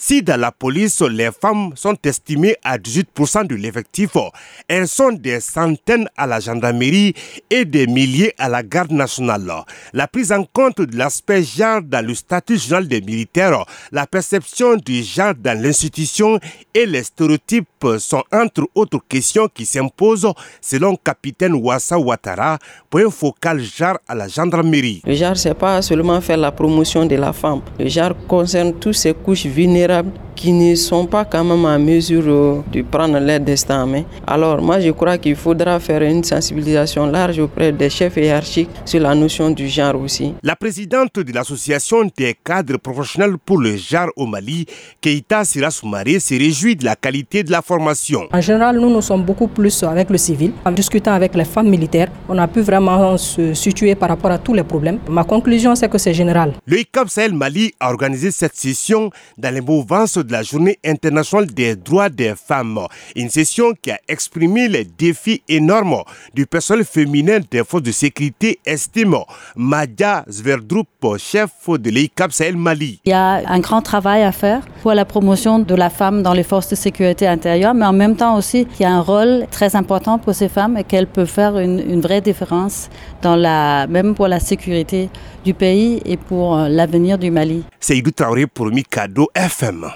Si dans la police, les femmes sont estimées à 18% de l'effectif, elles sont des centaines à la gendarmerie et des milliers à la garde nationale. La prise en compte de l'aspect genre dans le statut général des militaires, la perception du genre dans l'institution et les stéréotypes sont entre autres questions qui s'imposent selon capitaine Wassa Ouattara, point focal genre à la gendarmerie. Le genre, c'est pas seulement faire la promotion de la femme. Le genre concerne toutes ces couches vulnérables era qui ne sont pas quand même en mesure euh, de prendre leur destin en main. Alors moi je crois qu'il faudra faire une sensibilisation large auprès des chefs hiérarchiques sur la notion du genre aussi. La présidente de l'association des cadres professionnels pour le genre au Mali, Keita Sirasumare, se réjouit de la qualité de la formation. En général, nous nous sommes beaucoup plus avec le civil. En discutant avec les femmes militaires, on a pu vraiment se situer par rapport à tous les problèmes. Ma conclusion, c'est que c'est général. Le ICAP Sahel Mali a organisé cette session dans les mouvance de la Journée internationale des droits des femmes. Une session qui a exprimé les défis énormes du personnel féminin des forces de sécurité, estime Madia Zverdrup, chef de l'ICAP Sahel Mali. Il y a un grand travail à faire pour la promotion de la femme dans les forces de sécurité intérieure, mais en même temps aussi, il y a un rôle très important pour ces femmes et qu'elles peuvent faire une, une vraie différence dans la, même pour la sécurité du pays et pour l'avenir du Mali. C'est Traoré pour Mikado FM.